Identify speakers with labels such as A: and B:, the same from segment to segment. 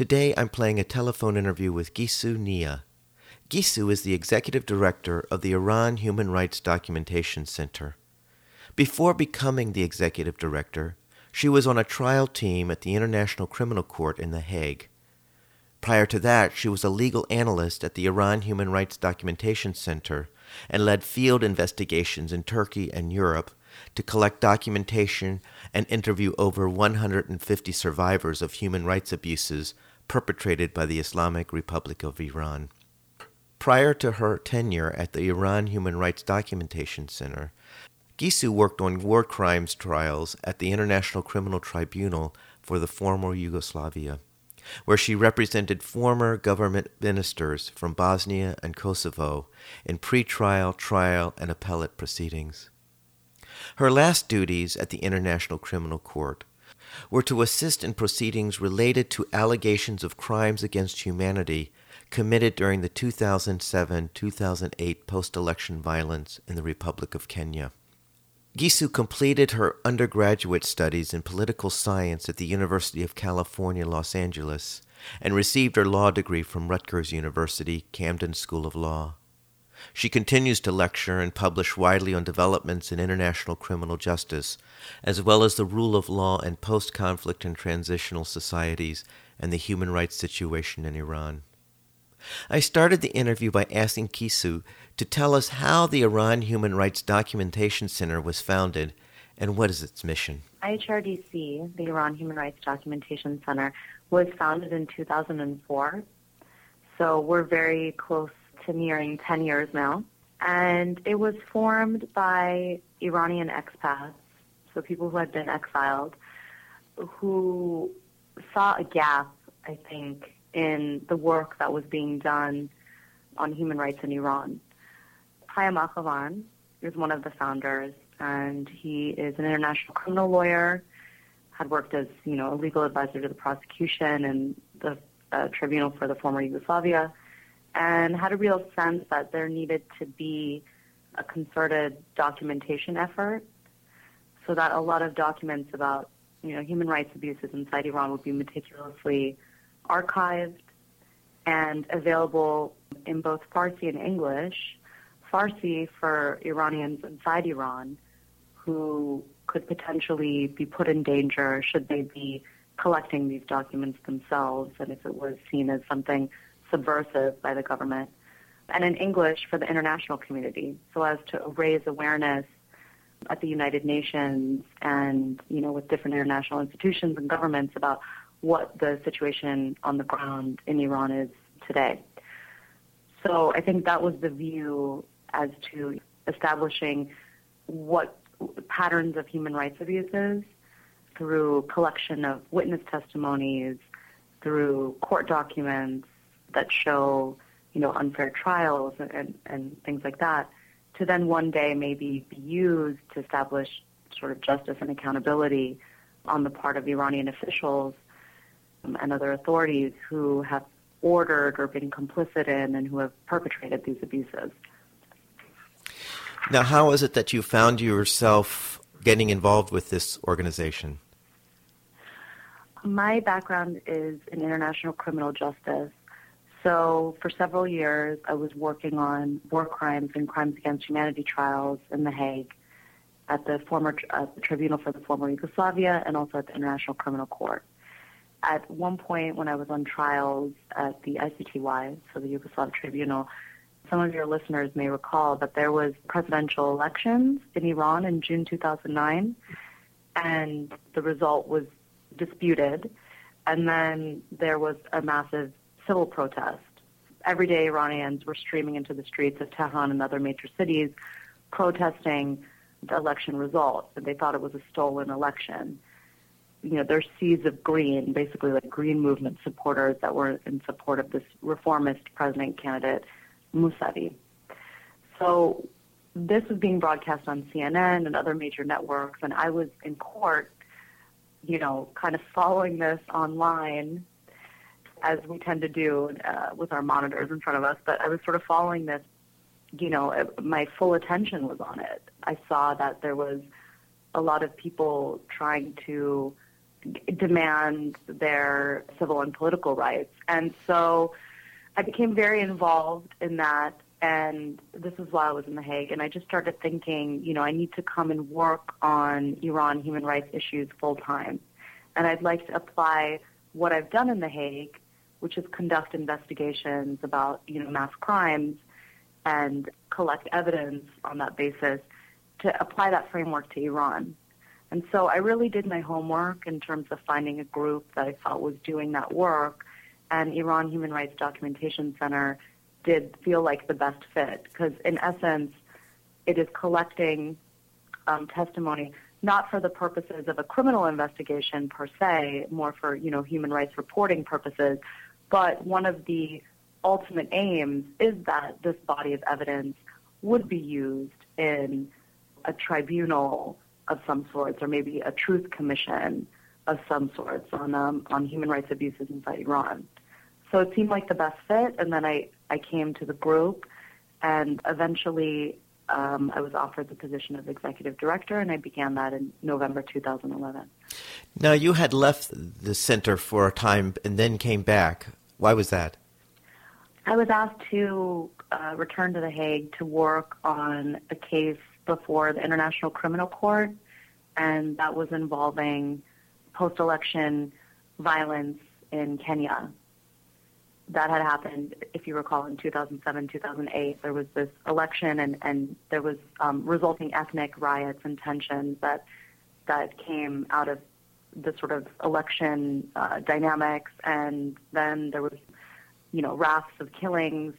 A: Today I'm playing a telephone interview with Gissou Nia. Gissou is the executive director of the Iran Human Rights Documentation Center. Before becoming the executive director, she was on a trial team at the International Criminal Court in The Hague. Prior to that, she was a legal analyst at the Iran Human Rights Documentation Center and led field investigations in Turkey and Europe to collect documentation and interview over 150 survivors of human rights abuses perpetrated by the Islamic Republic of Iran. Prior to her tenure at the Iran Human Rights Documentation Center, Gissou worked on war crimes trials at the International Criminal Tribunal for the former Yugoslavia, where she represented former government ministers from Bosnia and Kosovo in pretrial, trial, and appellate proceedings. Her last duties at the International Criminal Court were to assist in proceedings related to allegations of crimes against humanity committed during the 2007 2008 post election violence in the Republic of Kenya. Gissou completed her undergraduate studies in political science at the University of California, Los Angeles, and received her law degree from Rutgers University, Camden School of Law. She continues to lecture and publish widely on developments in international criminal justice, as well as the rule of law and post conflict and transitional societies and the human rights situation in Iran. I started the interview by asking Gissou to tell us how the Iran Human Rights Documentation Center was founded and what is its mission.
B: IHRDC, the Iran Human Rights Documentation Center, was founded in 2004. So we're very close to nearing 10 years now. And it was formed by Iranian expats, so people who had been exiled, who saw a gap, I think, in the work that was being done on human rights in Iran. Payam Akhavan is one of the founders, and he is an international criminal lawyer, had worked as, you know, a legal advisor to the prosecution and the uh, tribunal for the former Yugoslavia and had a real sense that there needed to be a concerted documentation effort so that a lot of documents about you know human rights abuses inside Iran would be meticulously archived and available in both Farsi and English. Farsi for Iranians inside Iran who could potentially be put in danger should they be collecting these documents themselves and if it was seen as something subversive by the government, and in English for the international community, so as to raise awareness at the United Nations and you know with different international institutions and governments about what the situation on the ground in Iran is today. So I think that was the view as to establishing what patterns of human rights abuses through collection of witness testimonies, through court documents, that show, you know, unfair trials and, and things like that, to then one day maybe be used to establish sort of justice and accountability on the part of Iranian officials um, and other authorities who have ordered or been complicit in and who have perpetrated these abuses.
A: Now, how is it that you found yourself getting involved with this organization?
B: My background is in international criminal justice, so for several years, I was working on war crimes and crimes against humanity trials in The Hague at the former uh, the Tribunal for the former Yugoslavia and also at the International Criminal Court. At one point, when I was on trials at the ICTY, so the Yugoslav Tribunal, some of your listeners may recall that there was presidential elections in Iran in June 2009, and the result was disputed. And then there was a massive civil protest. Everyday Iranians were streaming into the streets of Tehran and other major cities protesting the election result. And they thought it was a stolen election. you know, there's seeds of green, basically like green movement supporters that were in support of this reformist president candidate, Mousavi. So this was being broadcast on CNN and other major networks, and I was in court, you know, kind of following this online, as we tend to do uh, with our monitors in front of us. But I was sort of following this, you know, my full attention was on it. I saw that there was a lot of people trying to demand their civil and political rights. And so I became very involved in that. And this is why I was in The Hague. And I just started thinking, you know, I need to come and work on Iran human rights issues full time. And I'd like to apply what I've done in The Hague, which is conduct investigations about, you know, mass crimes and collect evidence on that basis to apply that framework to Iran. And so I really did my homework in terms of finding a group that I felt was doing that work. And Iran Human Rights Documentation Center did feel like the best fit because, in essence, it is collecting um, testimony not for the purposes of a criminal investigation per se, more for you know human rights reporting purposes. But one of the ultimate aims is that this body of evidence would be used in a tribunal of some sorts, or maybe a truth commission of some sorts on um, on human rights abuses inside Iran. So it seemed like the best fit, and then I I came to the group, and eventually um, I was offered the position of executive director, and I began that in November 2011.
A: Now you had left the center for a time and then came back. Why was that?
B: I was asked to uh, return to The Hague to work on a case before the International Criminal Court, and that was involving post-election violence in Kenya. That had happened, if you recall, in 2007, 2008. There was this election, and, and there was um, resulting ethnic riots and tensions that that came out of the sort of election uh, dynamics, and then there was, you know, rafts of killings,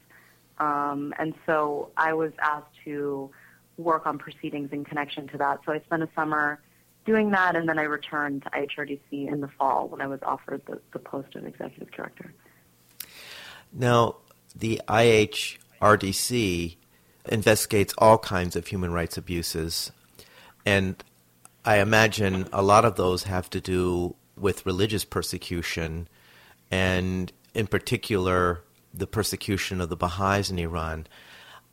B: um, and so I was asked to work on proceedings in connection to that. So I spent a summer doing that, and then I returned to IHRDC in the fall when I was offered the, the post of executive director.
A: Now, the IHRDC investigates all kinds of human rights abuses, and I imagine a lot of those have to do with religious persecution, and in particular, the persecution of the Baha'is in Iran.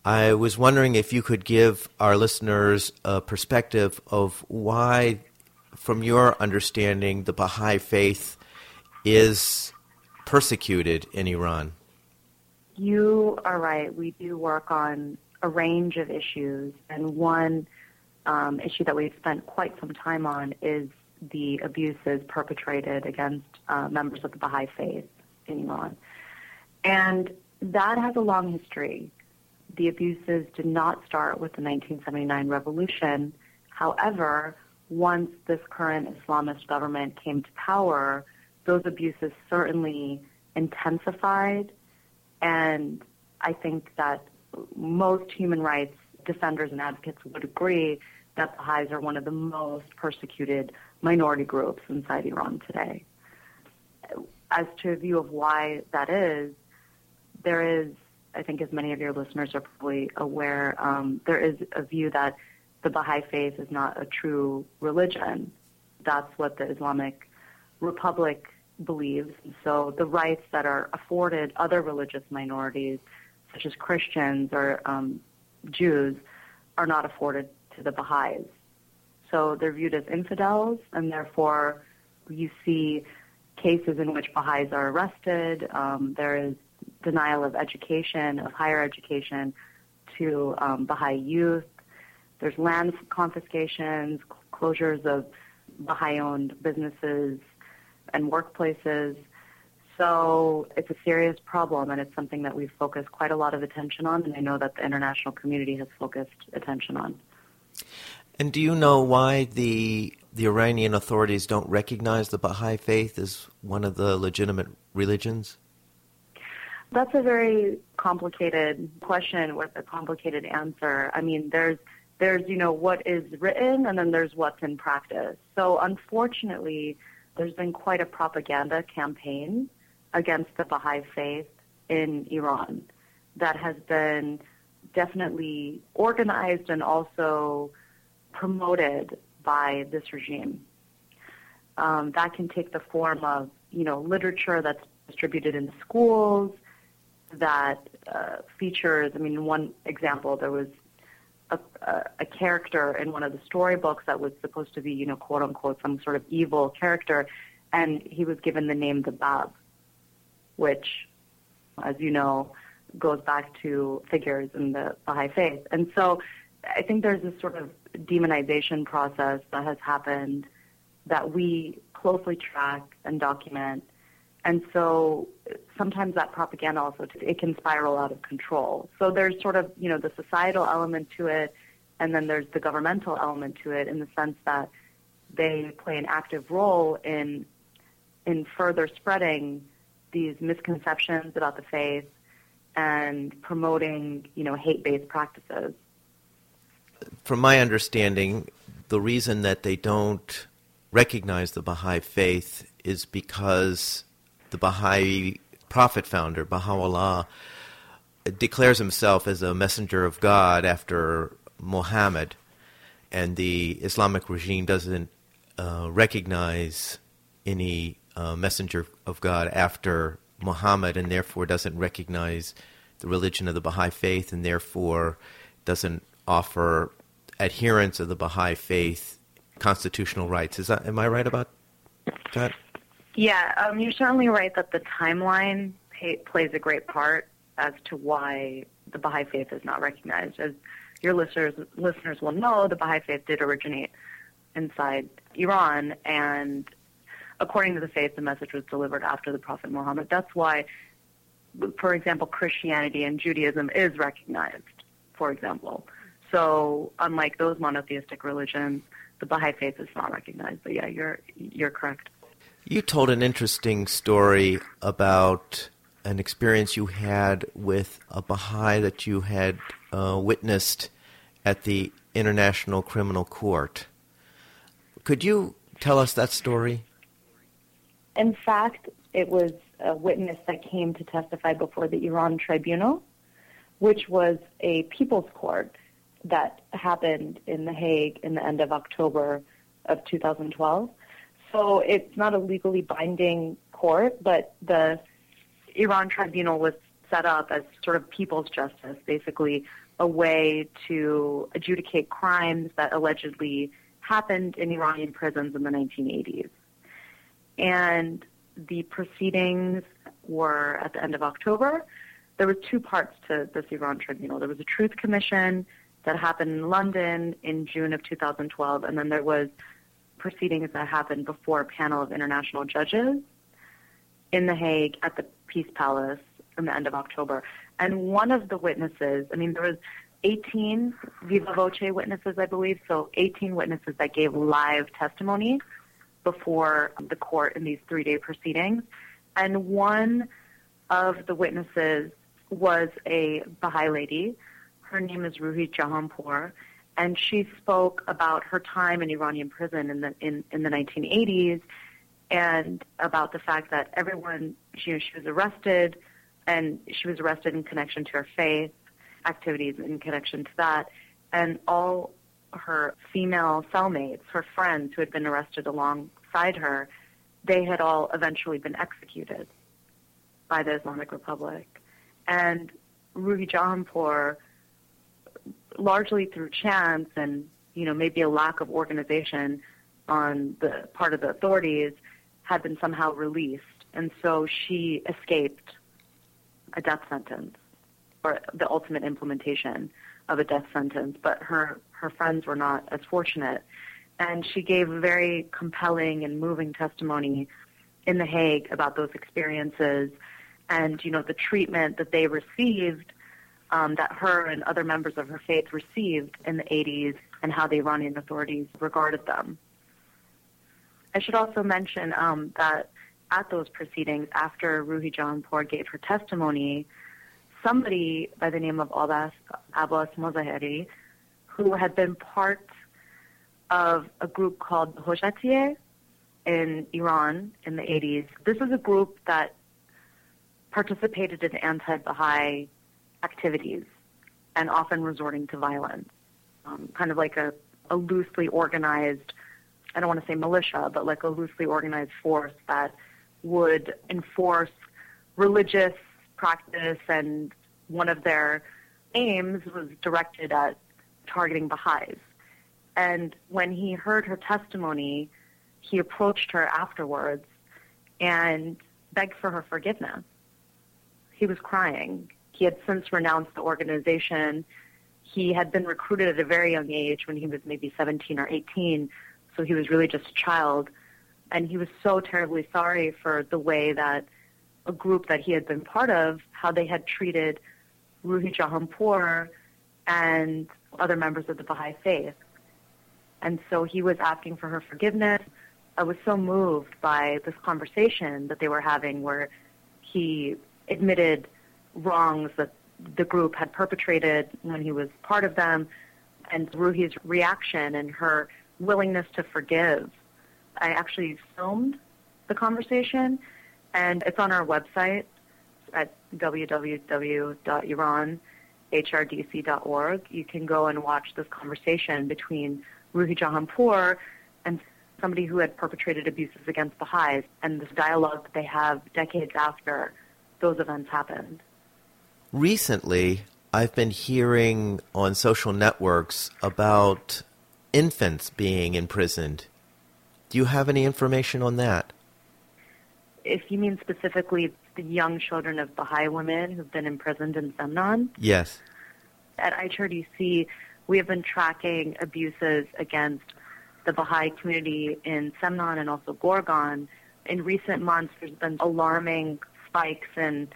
A: I was wondering if you could give our listeners a perspective of why, from your understanding, the Baha'i faith is persecuted in Iran.
B: You are right. We do work on a range of issues, and one um, issue that we've spent quite some time on is the abuses perpetrated against uh, members of the Baha'i faith in Iran. And that has a long history the abuses did not start with the 1979 revolution. However, once this current Islamist government came to power, those abuses certainly intensified. And I think that most human rights defenders and advocates would agree that the Baha'is are one of the most persecuted minority groups inside Iran today. As to a view of why that is, there is I think as many of your listeners are probably aware, um, there is a view that the Baha'i faith is not a true religion. That's what the Islamic Republic believes. So the rights that are afforded other religious minorities, such as Christians or um, Jews, are not afforded to the Baha'is. So they're viewed as infidels, and therefore you see cases in which Baha'is are arrested. Um, there is denial of education, of higher education to um, Baha'i youth. There's land confiscations, closures of Baha'i-owned businesses and workplaces. So it's a serious problem, and it's something that we've focused quite a lot of attention on, and I know that the international community has focused attention on.
A: And do you know why the the Iranian authorities don't recognize the Baha'i faith as one of the legitimate religions?
B: That's a very complicated question with a complicated answer. I mean, there's there's you know what is written and then there's what's in practice. So unfortunately, there's been quite a propaganda campaign against the Baha'i faith in Iran that has been definitely organized and also promoted by this regime. Um, that can take the form of, you know, literature that's distributed in schools that uh, features. I mean, one example there was a, a, character in one of the storybooks that was supposed to be, you know, quote unquote, some sort of evil character, and he was given the name the Bab, which, as you know, goes back to figures in the Baha'i faith. And so I think there's this sort of demonization process that has happened that we closely track and document. And so sometimes that propaganda also it can spiral out of control. So there's sort of you know the societal element to it, and then there's the governmental element to it in the sense that they play an active role in in further spreading these misconceptions about the faith and promoting you know hate-based practices.
A: From my understanding, the reason that they don't recognize the Baha'i faith is because the Baha'i prophet founder, Baha'u'llah, declares himself as a messenger of God after Muhammad, and the Islamic regime doesn't uh, recognize any uh, messenger of God after Muhammad, and therefore doesn't recognize the religion of the Baha'i faith, and therefore doesn't offer adherents of the Baha'i faith constitutional rights. Is that am I right about that?
B: Yeah, um, you're certainly right that the timeline pay, plays a great part as to why the Baha'i faith is not recognized. As your listeners listeners will know, the Baha'i faith did originate inside Iran, and according to the faith, the message was delivered after the Prophet Muhammad. That's why, for example, Christianity and Judaism is recognized. For example, so unlike those monotheistic religions, the Baha'i faith is not recognized. But yeah, you're you're correct.
A: You told an interesting story about an experience you had with a Baha'i that you had uh, witnessed at the International Criminal Court. Could you tell us that story?
B: In fact, it was a witness that came to testify before the Iran Tribunal, which was a people's court that happened in The Hague in the end of October of 2012. So it's not a legally binding court, but the Iran tribunal was set up as sort of people's justice, basically a way to adjudicate crimes that allegedly happened in Iranian prisons in the 1980s. And the proceedings were at the end of October. There were two parts to this Iran tribunal. There was a truth commission that happened in London in June of 2012, and then there was proceedings that happened before a panel of international judges in The Hague at the Peace Palace in the end of October. And one of the witnesses, I mean, there was 18 viva voce witnesses, I believe, so 18 witnesses that gave live testimony before the court in these three-day proceedings. And one of the witnesses was a Baha'i lady. Her name is Ruhi Jahanpour, and she spoke about her time in Iranian prison in the in, in the 1980s, and about the fact that everyone she, she was arrested, and she was arrested in connection to her faith activities in connection to that, and all her female cellmates, her friends who had been arrested alongside her, they had all eventually been executed by the Islamic Republic, and Ruhi Jahanpour largely through chance and you know maybe a lack of organization on the part of the authorities had been somehow released. And so she escaped a death sentence or the ultimate implementation of a death sentence. But her her friends were not as fortunate and she gave a very compelling and moving testimony in the Hague about those experiences and you know the treatment that they received um, that her and other members of her faith received in the 80s and how the Iranian authorities regarded them. I should also mention um, that at those proceedings, after Ruhi Jahanpour gave her testimony, somebody by the name of Abbas, Abbas Mozaheri, who had been part of a group called Hojatiye, in Iran in the 80s. This is a group that participated in anti-Baha'i activities and often resorting to violence, um, kind of like a, a loosely organized, I don't want to say militia, but like a loosely organized force that would enforce religious practice and one of their aims was directed at targeting Baha'is. And when he heard her testimony, he approached her afterwards and begged for her forgiveness. He was crying. He had since renounced the organization. He had been recruited at a very young age when he was maybe 17 or 18, so he was really just a child. And he was so terribly sorry for the way that a group that he had been part of, how they had treated Ruhi Jahanpour and other members of the Baha'i faith. And so he was asking for her forgiveness. I was so moved by this conversation that they were having where he admitted wrongs that the group had perpetrated when he was part of them and Ruhi's reaction and her willingness to forgive. I actually filmed the conversation and it's on our website at www.iranhrdc.org. You can go and watch this conversation between Ruhi Jahanpour and somebody who had perpetrated abuses against Baha'is and this dialogue that they have decades after those events happened.
A: Recently, I've been hearing on social networks about infants being imprisoned. Do you have any information on that?
B: If you mean specifically the young children of Baha'i women who've been imprisoned in Semnan?
A: Yes.
B: At IHRDC, we have been tracking abuses against the Baha'i community in Semnan and also Gorgan. In recent months, there's been alarming spikes in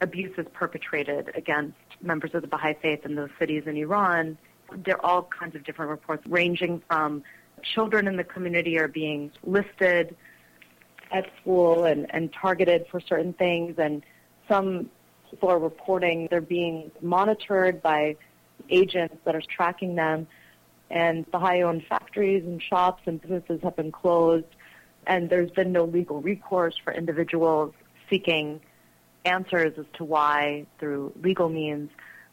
B: abuses perpetrated against members of the Baha'i faith in those cities in Iran. There are all kinds of different reports, ranging from children in the community are being listed at school and, and targeted for certain things, and some people are reporting they're being monitored by agents that are tracking them. And Baha'i-owned factories and shops and businesses have been closed, and there's been no legal recourse for individuals seeking answers as to why through legal means.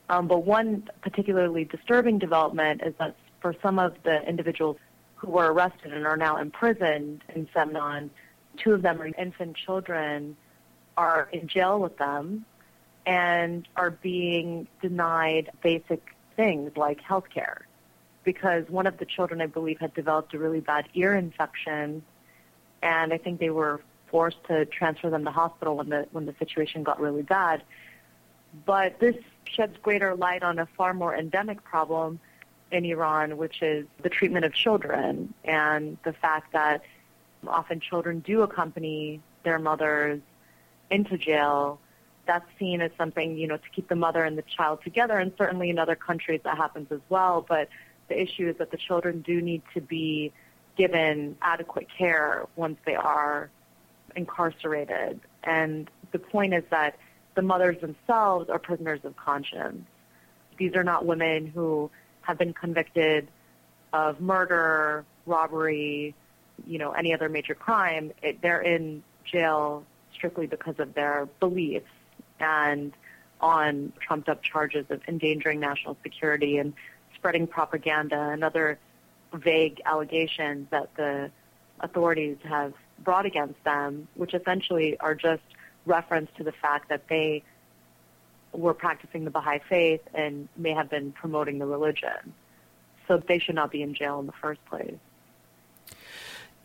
B: Um, but one particularly disturbing development is that for some of the individuals who were arrested and are now imprisoned in Semnan, two of them are infant children, are in jail with them and are being denied basic things like health care. Because one of the children, I believe, had developed a really bad ear infection, and I think they were forced to transfer them to hospital when the when the situation got really bad. But this sheds greater light on a far more endemic problem in Iran, which is the treatment of children and the fact that often children do accompany their mothers into jail. That's seen as something, you know, to keep the mother and the child together, and certainly in other countries that happens as well. But the issue is that the children do need to be given adequate care once they are incarcerated. And the point is that the mothers themselves are prisoners of conscience. These are not women who have been convicted of murder, robbery, you know, any other major crime. It, they're in jail strictly because of their beliefs and on trumped up charges of endangering national security and spreading propaganda and other vague allegations that the authorities have brought against them, which essentially are just reference to the fact that they were practicing the Baha'i faith and may have been promoting the religion. So they should not be in jail in the first place.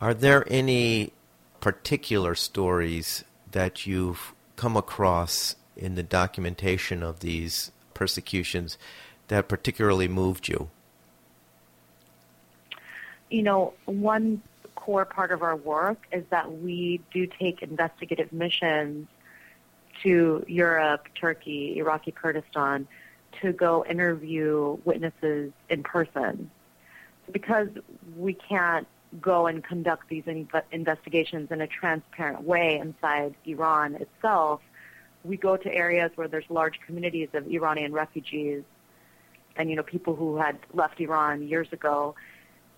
A: Are there any particular stories that you've come across in the documentation of these persecutions that particularly moved you?
B: You know, one core part of our work is that we do take investigative missions to Europe, Turkey, Iraqi Kurdistan to go interview witnesses in person. Because we can't go and conduct these in- investigations in a transparent way inside Iran itself, we go to areas where there's large communities of Iranian refugees and you know people who had left Iran years ago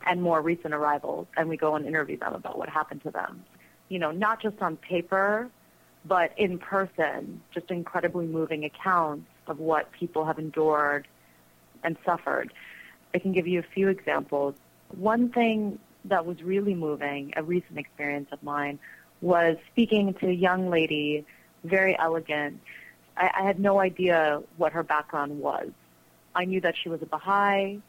B: and more recent arrivals, and we go and interview them about what happened to them. you know, not just on paper, but in person, just incredibly moving accounts of what people have endured and suffered. I can give you a few examples. One thing that was really moving, a recent experience of mine, was speaking to a young lady, very elegant. I, I had no idea what her background was. I knew that she was a Baha'i,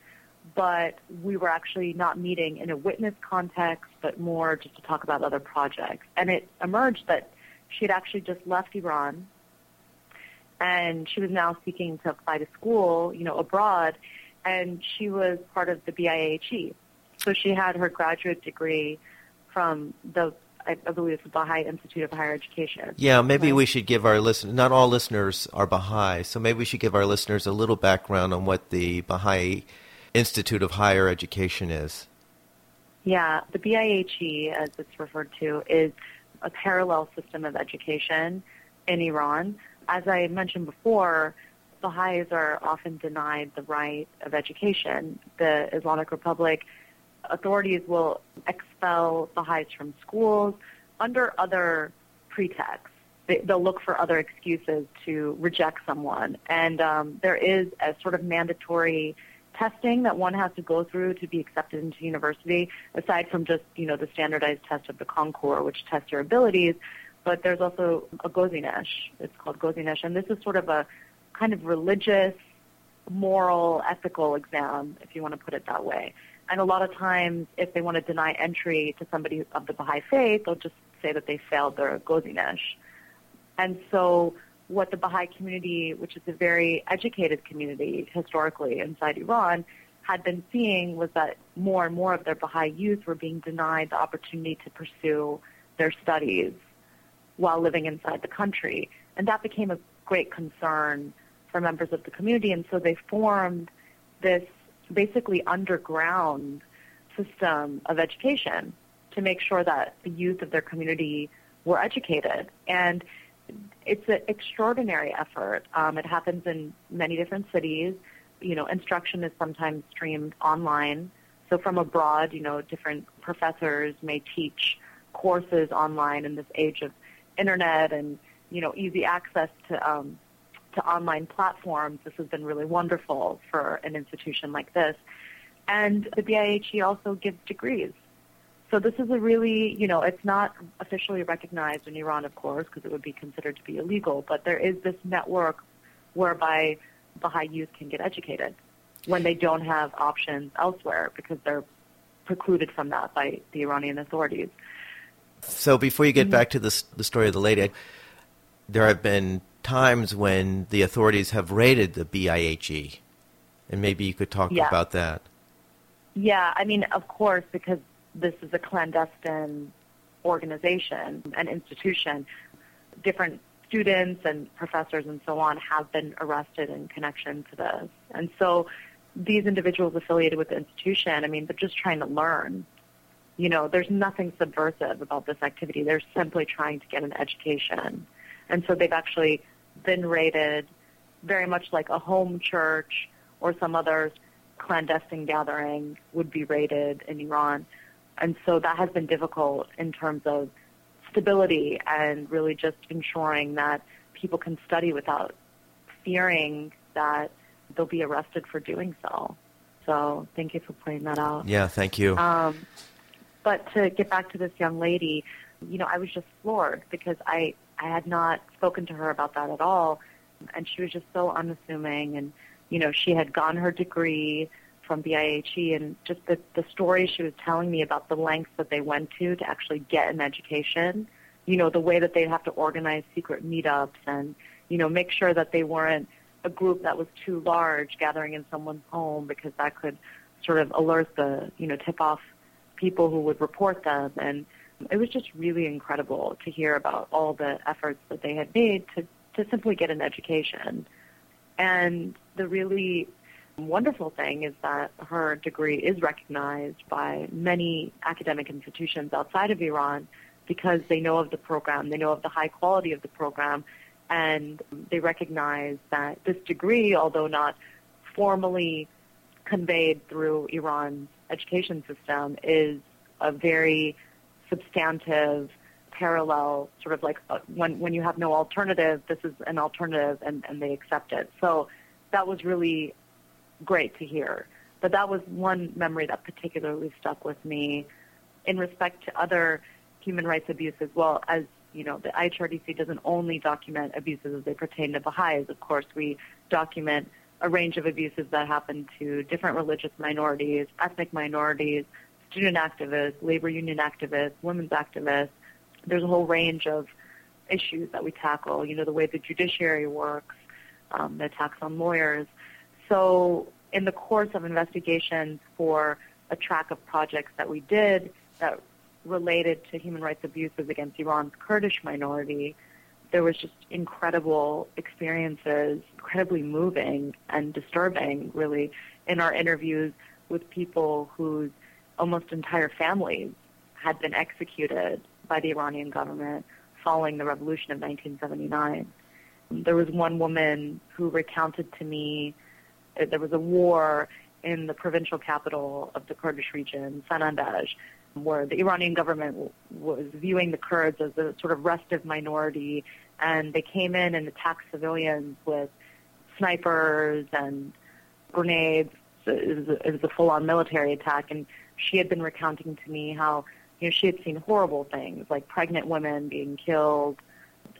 B: but we were actually not meeting in a witness context, but more just to talk about other projects. And it emerged that she had actually just left Iran, and she was now seeking to apply to school, you know, abroad, and she was part of the BIAHE. So she had her graduate degree from the I, believe it's the Baha'i Institute of Higher Education.
A: Yeah, maybe we should give our listeners, not all listeners are Baha'i, so maybe we should give our listeners a little background on what the Baha'i Institute of Higher Education is.
B: Yeah, the BIHE, as it's referred to, is a parallel system of education in Iran. As I mentioned before, Baha'is are often denied the right of education. The Islamic Republic authorities will expel Baha'is from schools under other pretexts. They, will look for other excuses to reject someone. And um, there is a sort of mandatory testing that one has to go through to be accepted into university, aside from just, you know, the standardized test of the Concours, which tests your abilities. But there's also a Gozinesh. It's called Gozinesh. And this is sort of a kind of religious, moral, ethical exam, if you want to put it that way. And a lot of times, if they want to deny entry to somebody of the Baha'i faith, they'll just say that they failed their Gozinesh. And so what the Baha'i community, which is a very educated community historically inside Iran, had been seeing was that more and more of their Baha'i youth were being denied the opportunity to pursue their studies while living inside the country. And that became a great concern for members of the community. And so they formed this basically underground system of education to make sure that the youth of their community were educated. And it's an extraordinary effort. Um, it happens in many different cities. You know, instruction is sometimes streamed online. So from abroad, you know, different professors may teach courses online in this age of internet and you know easy access to um, to online platforms. This has been really wonderful for an institution like this. And the BIHE also gives degrees. So this is a really, you know, it's not officially recognized in Iran, of course, because it would be considered to be illegal, but there is this network whereby Baha'i youth can get educated when they don't have options elsewhere because they're precluded from that by the Iranian authorities.
A: So before you get mm-hmm. back to the story of the lady, there have been times when the authorities have raided the BIHE, and maybe you could talk yeah. about that.
B: Yeah, I mean, of course, because this is a clandestine organization, an institution. Different students and professors and so on have been arrested in connection to this. And so these individuals affiliated with the institution, I mean, they're just trying to learn. You know, there's nothing subversive about this activity. They're simply trying to get an education. And so they've actually been raided very much like a home church or some other clandestine gathering would be raided in Iran. And so that has been difficult in terms of stability and really just ensuring that people can study without fearing that they'll be arrested for doing so. So thank you for pointing that out.
A: Yeah, thank you.
B: Um, but to get back to this young lady, you know, I was just floored because I, I had not spoken to her about that at all. And she was just so unassuming. And, you know, she had gotten her degree from BIHE and just the, the stories she was telling me about the lengths that they went to to actually get an education, you know, the way that they'd have to organize secret meetups and, you know, make sure that they weren't a group that was too large gathering in someone's home because that could sort of alert the, you know, tip off people who would report them. And it was just really incredible to hear about all the efforts that they had made to, to simply get an education. And the really wonderful thing is that her degree is recognized by many academic institutions outside of Iran because they know of the program, they know of the high quality of the program, and they recognize that this degree, although not formally conveyed through Iran's education system, is a very substantive parallel, sort of like uh, when when you have no alternative, this is an alternative, and and they accept it. So that was really great to hear. But that was one memory that particularly stuck with me in respect to other human rights abuses well as you know the IHRDC doesn't only document abuses as they pertain to Baha'is. Of course, we document a range of abuses that happen to different religious minorities, ethnic minorities, student activists, labor union activists, women's activists. There's a whole range of issues that we tackle. You know, the way the judiciary works, um, the attacks on lawyers. So in the course of investigations for a track of projects that we did that related to human rights abuses against Iran's Kurdish minority, there was just incredible experiences, incredibly moving and disturbing, really, in our interviews with people whose almost entire families had been executed by the Iranian government following the revolution of 1979. There was one woman who recounted to me that there was a war in the provincial capital of the Kurdish region, Sanandaj, where the Iranian government was viewing the Kurds as a sort of restive minority, and they came in and attacked civilians with snipers and grenades. It was a, full-on military attack, and she had been recounting to me how you know she had seen horrible things like pregnant women being killed,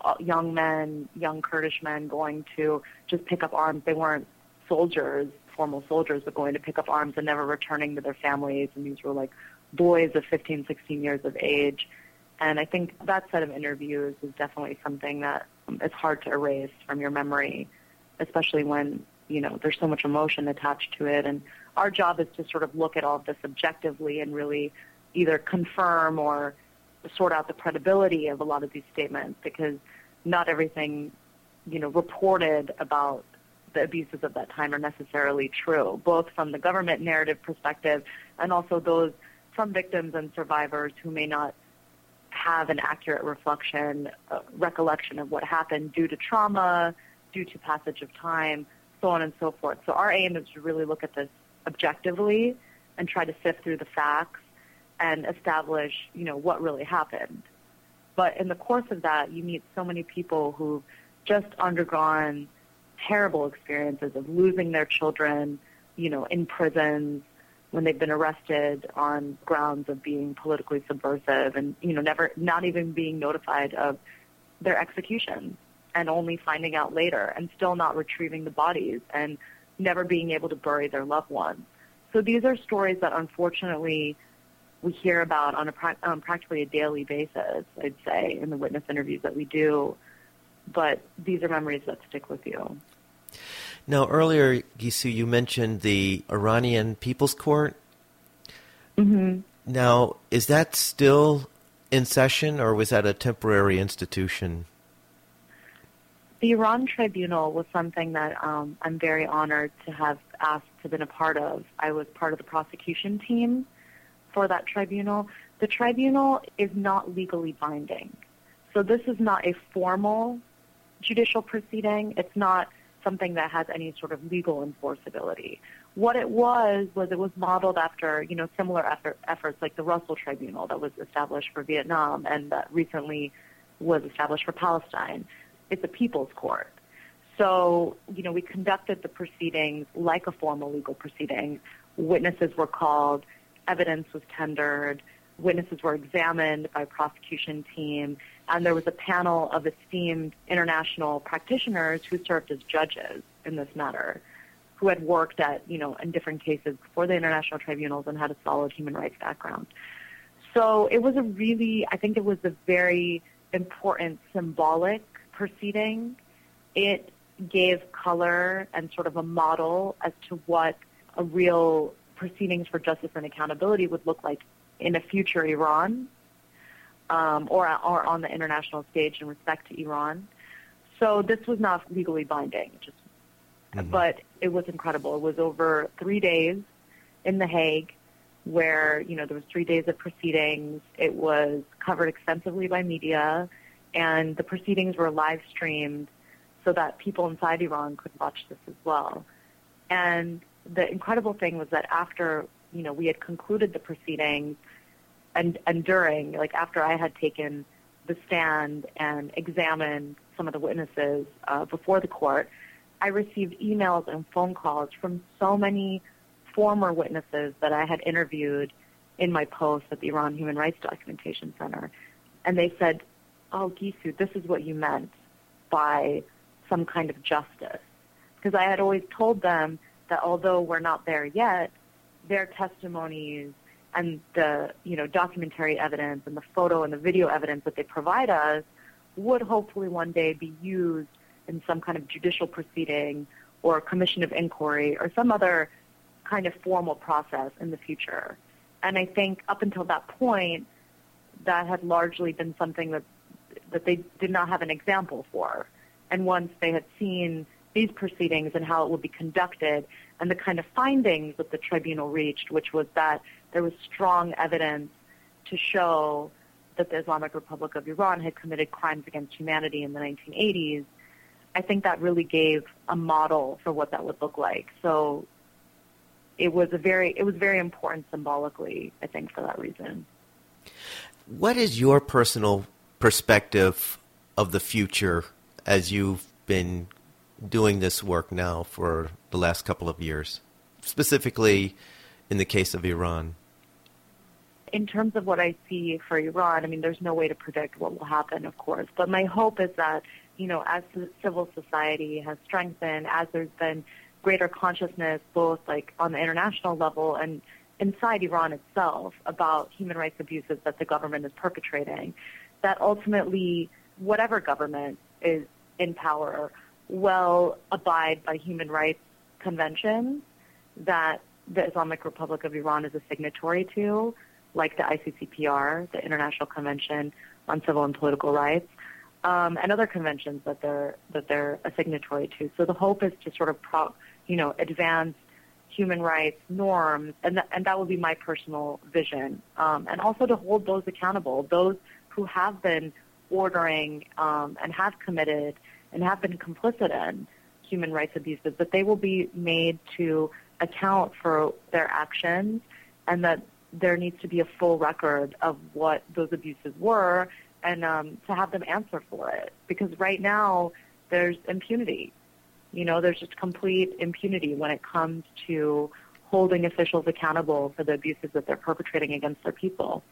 B: uh, young men, young Kurdish men going to just pick up arms. They weren't soldiers, formal soldiers, but going to pick up arms and never returning to their families. And these were like boys of 15, 16 years of age. And I think that set of interviews is definitely something that is hard to erase from your memory, especially when, you know, there's so much emotion attached to it. And our job is to sort of look at all of this objectively and really either confirm or sort out the credibility of a lot of these statements because not everything, you know, reported about the abuses of that time are necessarily true, both from the government narrative perspective and also those from victims and survivors who may not have an accurate reflection, uh, recollection of what happened due to trauma, due to passage of time, so on and so forth. So our aim is to really look at this objectively and try to sift through the facts and establish, you know, what really happened. But in the course of that, you meet so many people who've just undergone terrible experiences of losing their children, you know, in prisons, when they've been arrested on grounds of being politically subversive and you know never not even being notified of their execution and only finding out later and still not retrieving the bodies and never being able to bury their loved ones. So these are stories that unfortunately we hear about on a um, practically a daily basis, I'd say, in the witness interviews that we do. But these are memories that stick with you.
A: Now, earlier, Gissou, you mentioned the Iranian People's Court.
B: Mm-hmm.
A: Now, is that still in session, or was that a temporary institution?
B: The Iran Tribunal was something that um, I'm very honored to have asked to been a part of. I was part of the prosecution team for that tribunal. The tribunal is not legally binding. So this is not a formal judicial proceeding. It's not something that has any sort of legal enforceability. What it was was it was modeled after you know similar effort, efforts like the Russell Tribunal that was established for Vietnam and that recently was established for Palestine. It's a people's court. So, you know, we conducted the proceedings like a formal legal proceeding. Witnesses were called, evidence was tendered, witnesses were examined by prosecution team, and there was a panel of esteemed international practitioners who served as judges in this matter, who had worked at, you know, in different cases before the international tribunals and had a solid human rights background. So it was a really, I think it was a very important symbolic proceeding. It gave color and sort of a model as to what a real proceedings for justice and accountability would look like in a future Iran um, or, or on the international stage in respect to Iran. So this was not legally binding, just, mm-hmm. but it was incredible. It was over three days in The Hague where, you know, there was three days of proceedings. It was covered extensively by media, and the proceedings were live streamed so that people inside Iran could watch this as well. And the incredible thing was that after, you know, we had concluded the proceedings, and and during, like after I had taken the stand and examined some of the witnesses uh, before the court, I received emails and phone calls from so many former witnesses that I had interviewed in my post at the Iran Human Rights Documentation Center. And they said, oh, Gissou, this is what you meant by some kind of justice. Because I had always told them that although we're not there yet, their testimonies and the you know documentary evidence and the photo and the video evidence that they provide us would hopefully one day be used in some kind of judicial proceeding or commission of inquiry or some other kind of formal process in the future. And I think up until that point, that had largely been something that that they did not have an example for. And once they had seen these proceedings and how it would be conducted and the kind of findings that the tribunal reached, which was that there was strong evidence to show that the Islamic Republic of Iran had committed crimes against humanity in the 1980s, I think that really gave a model for what that would look like. So it was a very it was very important symbolically, I think, for that reason.
A: What is your personal perspective of the future as you've been doing this work now for the last couple of years, specifically in the case of Iran?
B: In terms of what I see for Iran, I mean, there's no way to predict what will happen, of course. But my hope is that, you know, as civil society has strengthened, as there's been greater consciousness, both like on the international level and inside Iran itself, about human rights abuses that the government is perpetrating, that ultimately, whatever government is in power will abide by human rights conventions that the Islamic Republic of Iran is a signatory to, like the ICCPR, the International Convention on Civil and Political Rights, um, and other conventions that they're that they're a signatory to. So the hope is to sort of, pro, you know, advance human rights norms, and th- and that would be my personal vision, um, and also to hold those accountable, those who have been ordering um, and have committed and have been complicit in human rights abuses, that they will be made to account for their actions and that there needs to be a full record of what those abuses were and um, to have them answer for it. Because right now, there's impunity. You know, there's just complete impunity when it comes to holding officials accountable for the abuses that they're perpetrating against their people.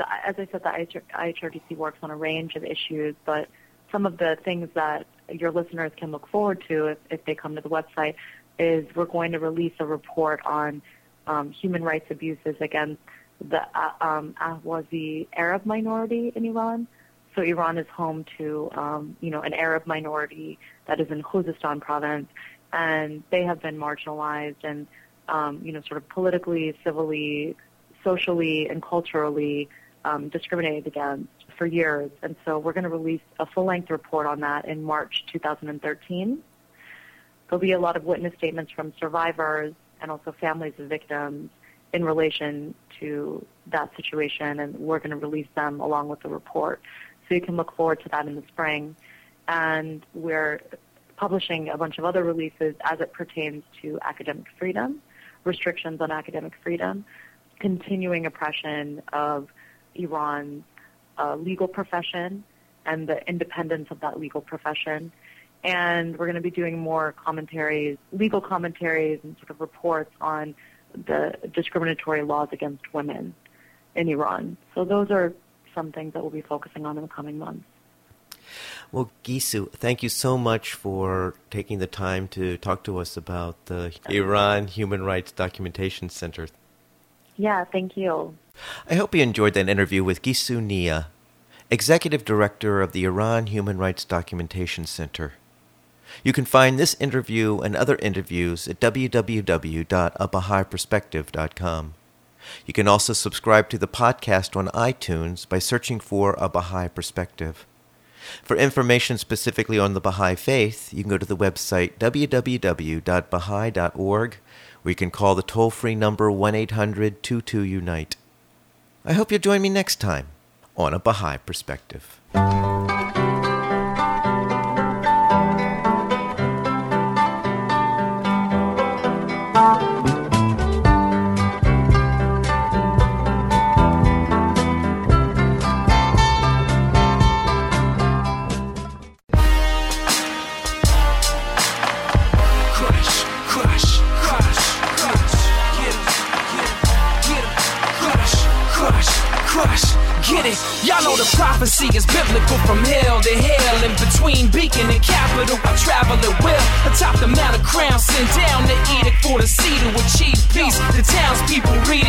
B: As I said, the IHRDC works on a range of issues, but some of the things that your listeners can look forward to if, if they come to the website is we're going to release a report on um, human rights abuses against the uh, um, Ahwazi Arab minority in Iran. So Iran is home to, um, you know, an Arab minority that is in Khuzestan province, and they have been marginalized and, um, you know, sort of politically, civilly, socially, and culturally um, discriminated against for years. And so we're going to release a full-length report on that in March 2013. There'll be a lot of witness statements from survivors and also families of victims in relation to that situation, and we're going to release them along with the report. So you can look forward to that in the spring. And we're publishing a bunch of other releases as it pertains to academic freedom, restrictions on academic freedom, continuing oppression of Iran's uh, legal profession and the independence of that legal profession. And we're going to be doing more commentaries, legal commentaries, and sort of reports on the discriminatory laws against women in Iran. So those are some things that we'll be focusing on in the coming months.
A: Well, Gissou, thank you so much for taking the time to talk to us about the Iran Human Rights Documentation Center.
B: Yeah, thank you.
A: I hope you enjoyed that interview with Gissou Nia, Executive Director of the Iran Human Rights Documentation Center. You can find this interview and other interviews at www.abahaiperspective.com. You can also subscribe to the podcast on iTunes by searching for A Baha'i Perspective. For information specifically on the Baha'i Faith, you can go to the website www.baha'i.org you can call the toll free number 1 800 22 Unite. I hope you'll join me next time on a Baha'i Perspective.
C: Crown, send down the edict for the sea to achieve peace. The townspeople read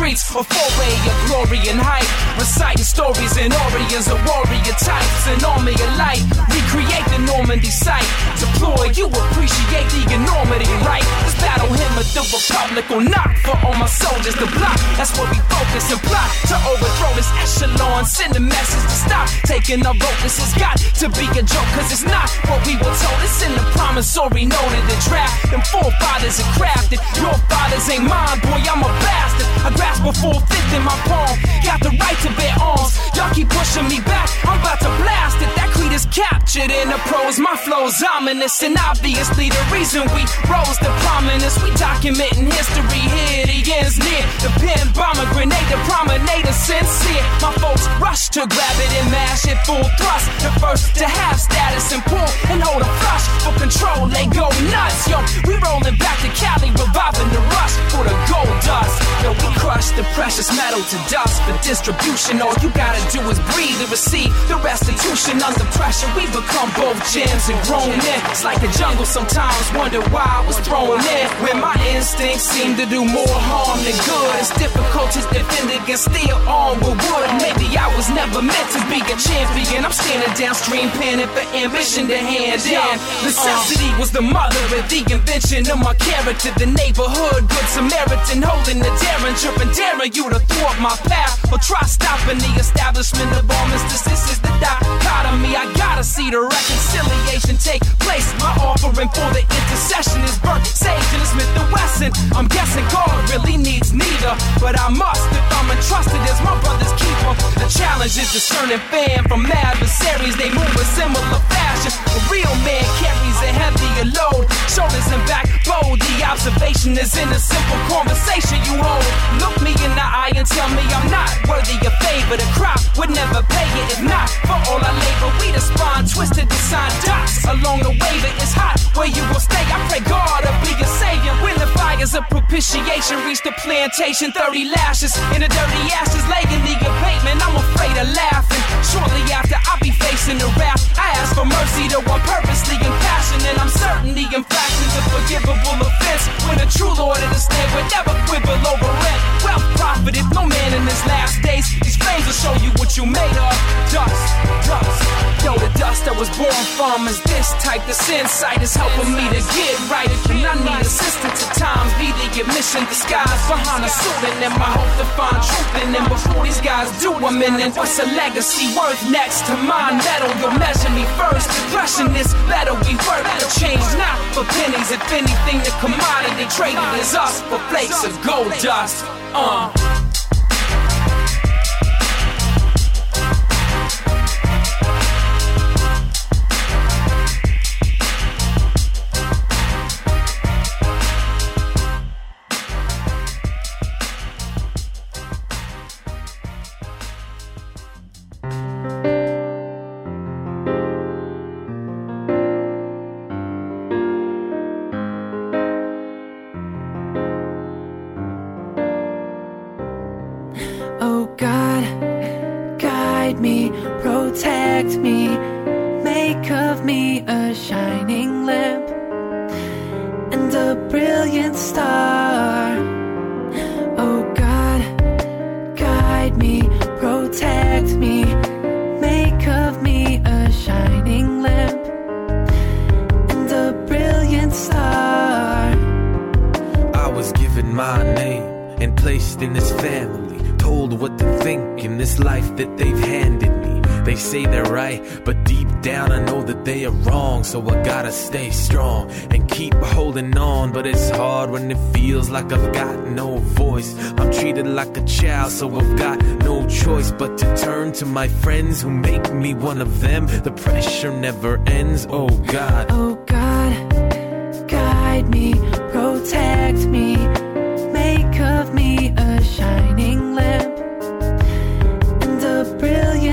C: streets for foray of glory and hype. Reciting stories and Orions of warrior types. An army of light, recreate the Normandy site. Deploy, you appreciate the enormity, right? This battle hymn of the Republic will not for all my soldiers to block. That's where we focus and plot to overthrow this echelon. Send a message to stop taking our vote. This has got to be a joke, cause it's not what we were told. It's in the promissory note of the draft. Them forefathers are crafted. Your fathers ain't mine, boy, I'm a bastard. I grasp full fifth in my palm. Got the right to bear arms. Y'all keep pushing me back. I'm about to blast it. That creed is captured in the prose. My flow's ominous, and obviously the reason we rose to prominence. We documenting history here. The ends near. The pen bomber grenade, the promenade is sincere. My folks rush to grab it and mash it full thrust. The first to have status and pull and hold a flush for control. They go nuts, yo. We rolling back to Cali, reviving the rush for the gold dust. Yo, we crush the precious metal to dust for distribution. All you gotta do is breathe and receive the restitution under pressure. We become both gems and grown in. It's like the jungle sometimes. Wonder why I was thrown in. When my instincts seem to do more harm than good. It's difficult to defend against steel armed with wood. Maybe I was never meant to be a champion. I'm standing downstream, panning for ambition to hand in. Necessity was the mother of the invention of my character. The neighborhood, good Samaritan, holding the derringer and daring you to thwart my path. Or try stopping the establishment of all This is the dichotomy. I gotta see the reconciliation take place. My offering for the intercession is burnt. Sage and Smith and Wesson. I'm guessing God really needs neither. But I must if I'm entrusted as my brother's keeper. The challenge is discerning fan from adversaries. They move in similar fashion. A real man carries a heavier load. Shoulders and back bold. The observation is in a simple conversation you hold. Look me in the eye and tell me I'm not worthy of favor. The crop would never pay it if not for all I labor. We the spine twisted to sign dots along the way that it's hot. Where you will stay, I pray God to be your savior. When the fires of propitiation reach the plantation, 30 lashes in the dirty ashes, laying the abatement. I'm afraid of laughing. Shortly after, I'll be facing the wrath. I ask for mercy to one purposely impassioned, and I'm certain the infraction's a forgivable offense. When a true Lord of the stand would never quibble over it. Well profited, no man in his last days. These flames will show you what you made of. Dust, dust. Yo, the dust I was born from is this type. This insight is helping me to get right. And I need assistance at times. Be the admission disguised behind a suit. And then my hope to find truth in them before these guys do. I'm in and what's a legacy worth next to my Metal, you'll measure me first. Crushing this better we work. The change not for pennies. If anything, the commodity traded is us for flakes of gold dust. Uh.
D: Me, make of me a shining lamp and a brilliant star. Oh God, guide me, protect me, make of me a shining lamp and a brilliant star.
E: I was given my name and placed in this family. Told what to think in this life that they've handed. They say they're right, but deep down I know that they are wrong. So I gotta stay strong and keep holding on. But it's hard when it feels like I've got no voice. I'm treated like a child, so I've got no choice but to turn to my friends who make me one of them. The pressure never ends, oh God.
D: Oh God, guide me, protect me, make of me a shining lamp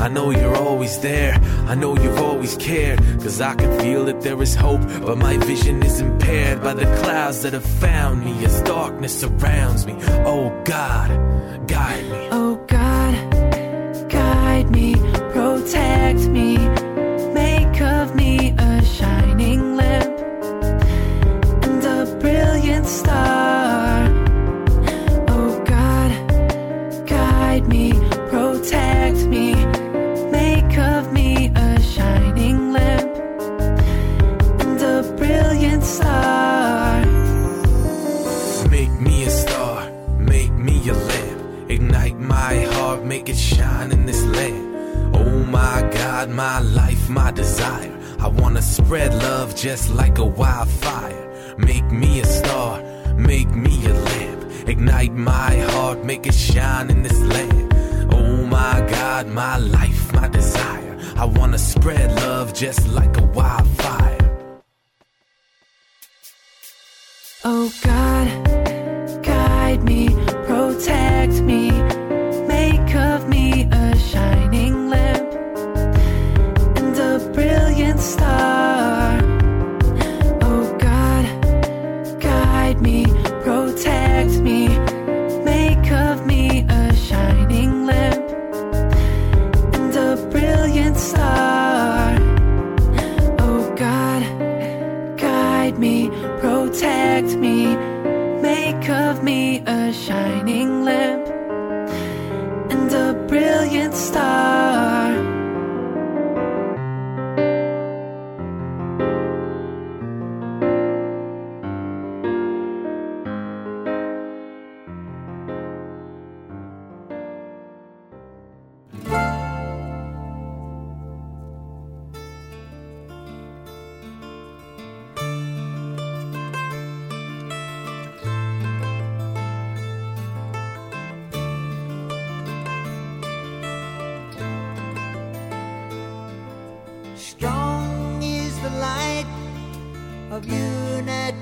E: I know you're always there, I know you've always cared. Cause I can feel that there is hope, but my vision is impaired by the clouds that have found me as darkness surrounds me. Oh God, guide me.
D: Oh God, guide me, protect me.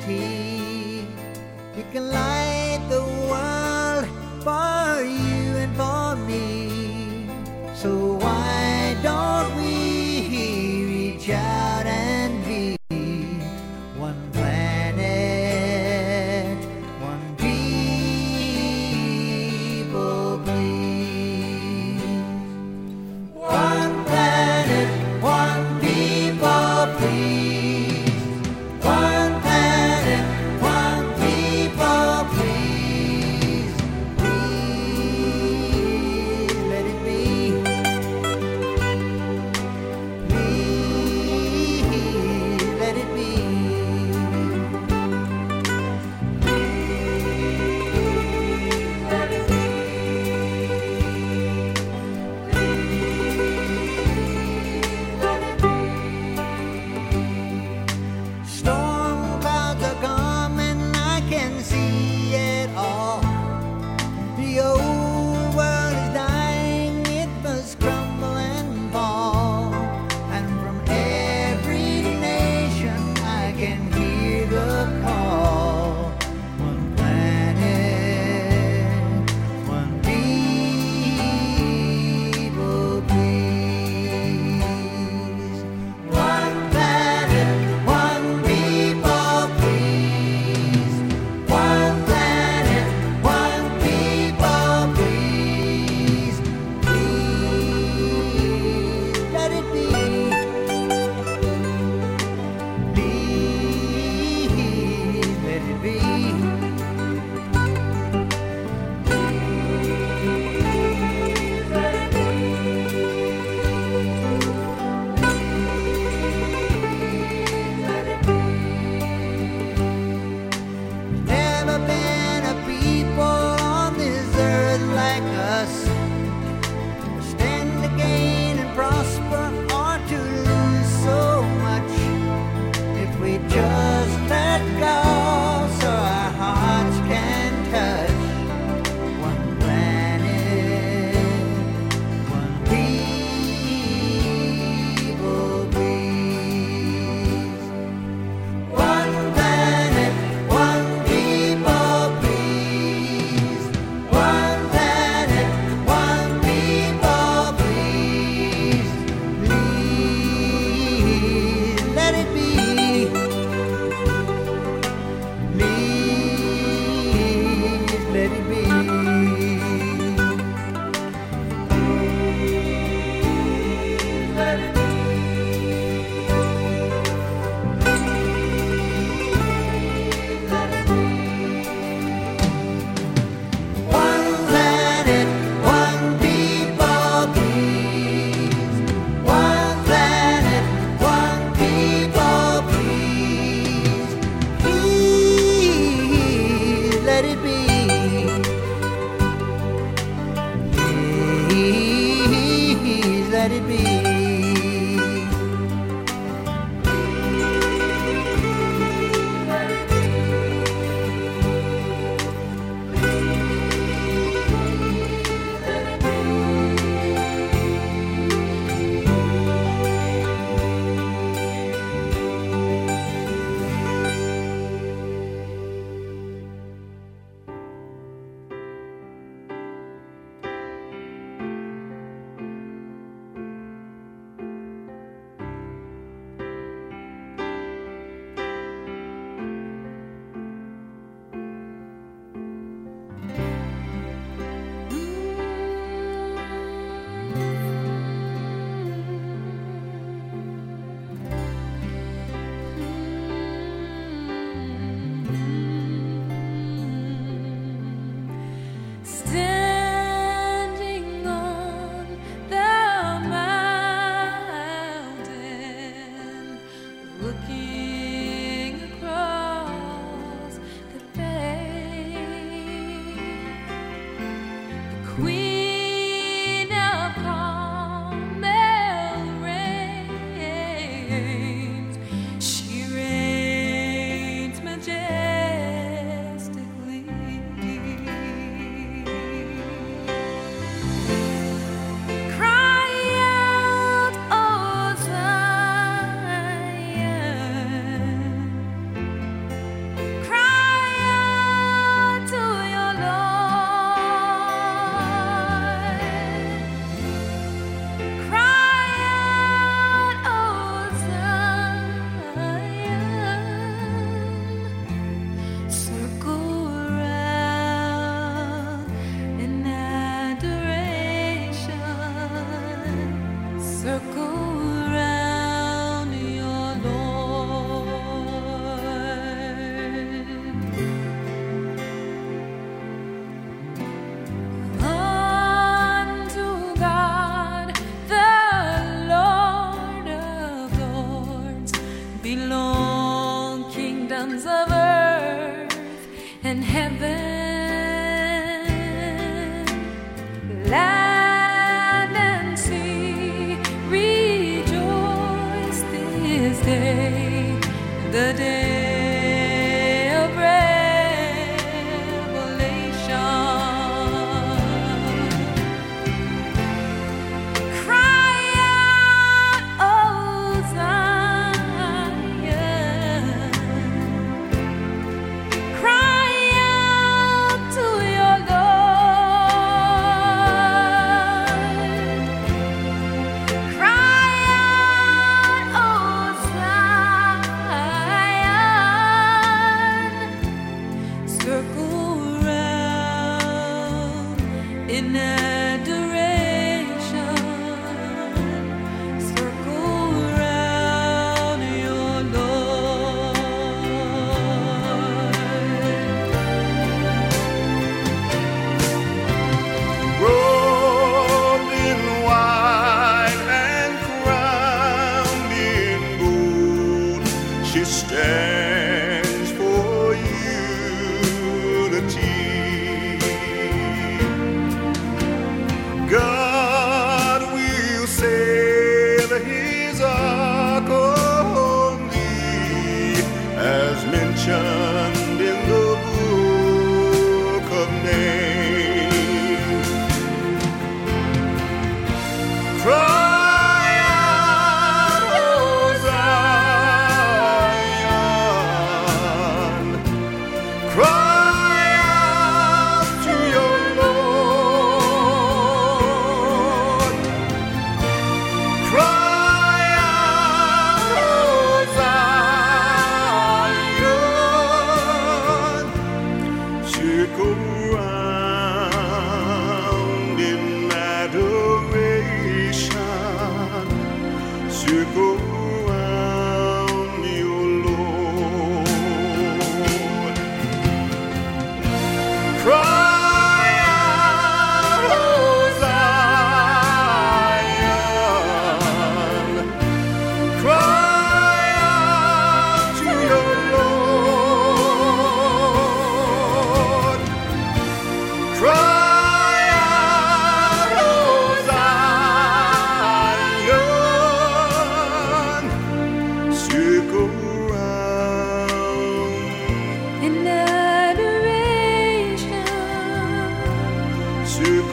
F: You can light the world.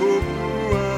F: around.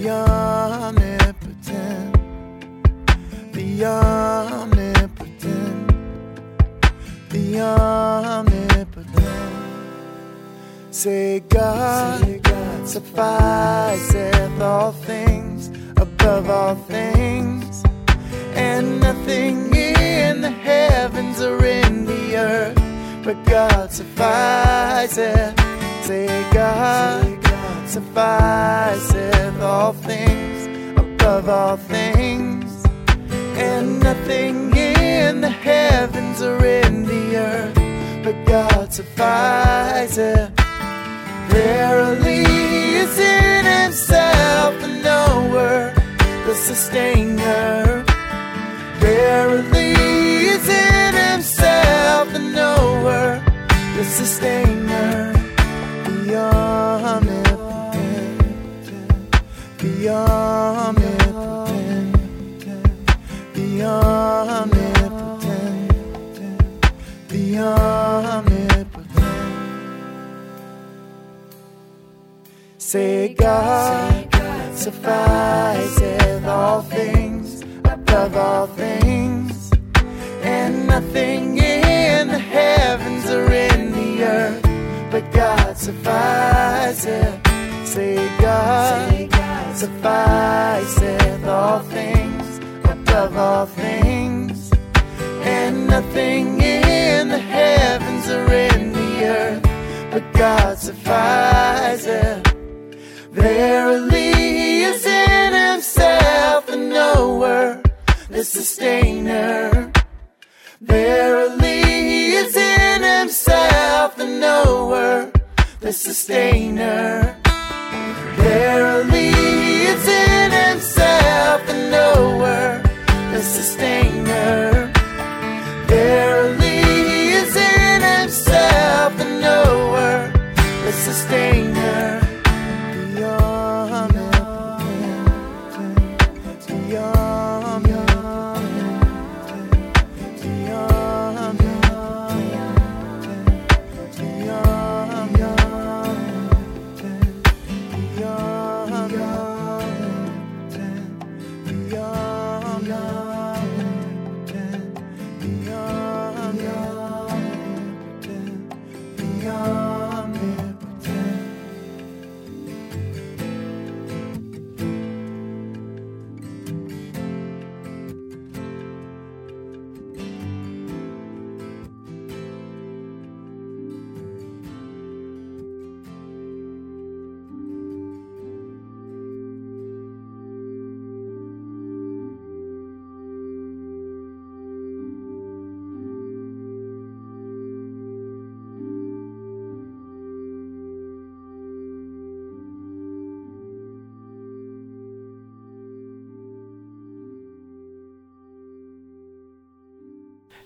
F: The
G: omnipotent, the omnipotent, the omnipotent. Say God, sufficeth all things above all things, and nothing in the heavens or in the earth but God sufficeth. Say God, sufficeth all things above all things, and nothing in the heavens or in the earth but God sufficeth. Verily, it's in Himself the knower, the sustainer. Verily, it's in Himself the knower, the sustainer, the omnipotent, Say God, sufficeth all things above all things, and nothing in the heavens or in the earth but God sufficeth. Say God, sufficeth all things above all things, and nothing in the heavens or in the earth but God sufficeth. Verily, is in Himself the knower, the sustainer. Verily, is in Himself the knower, the sustainer. Verily, is in Himself the knower, the sustainer. Verily, is in Himself the knower, the sustainer.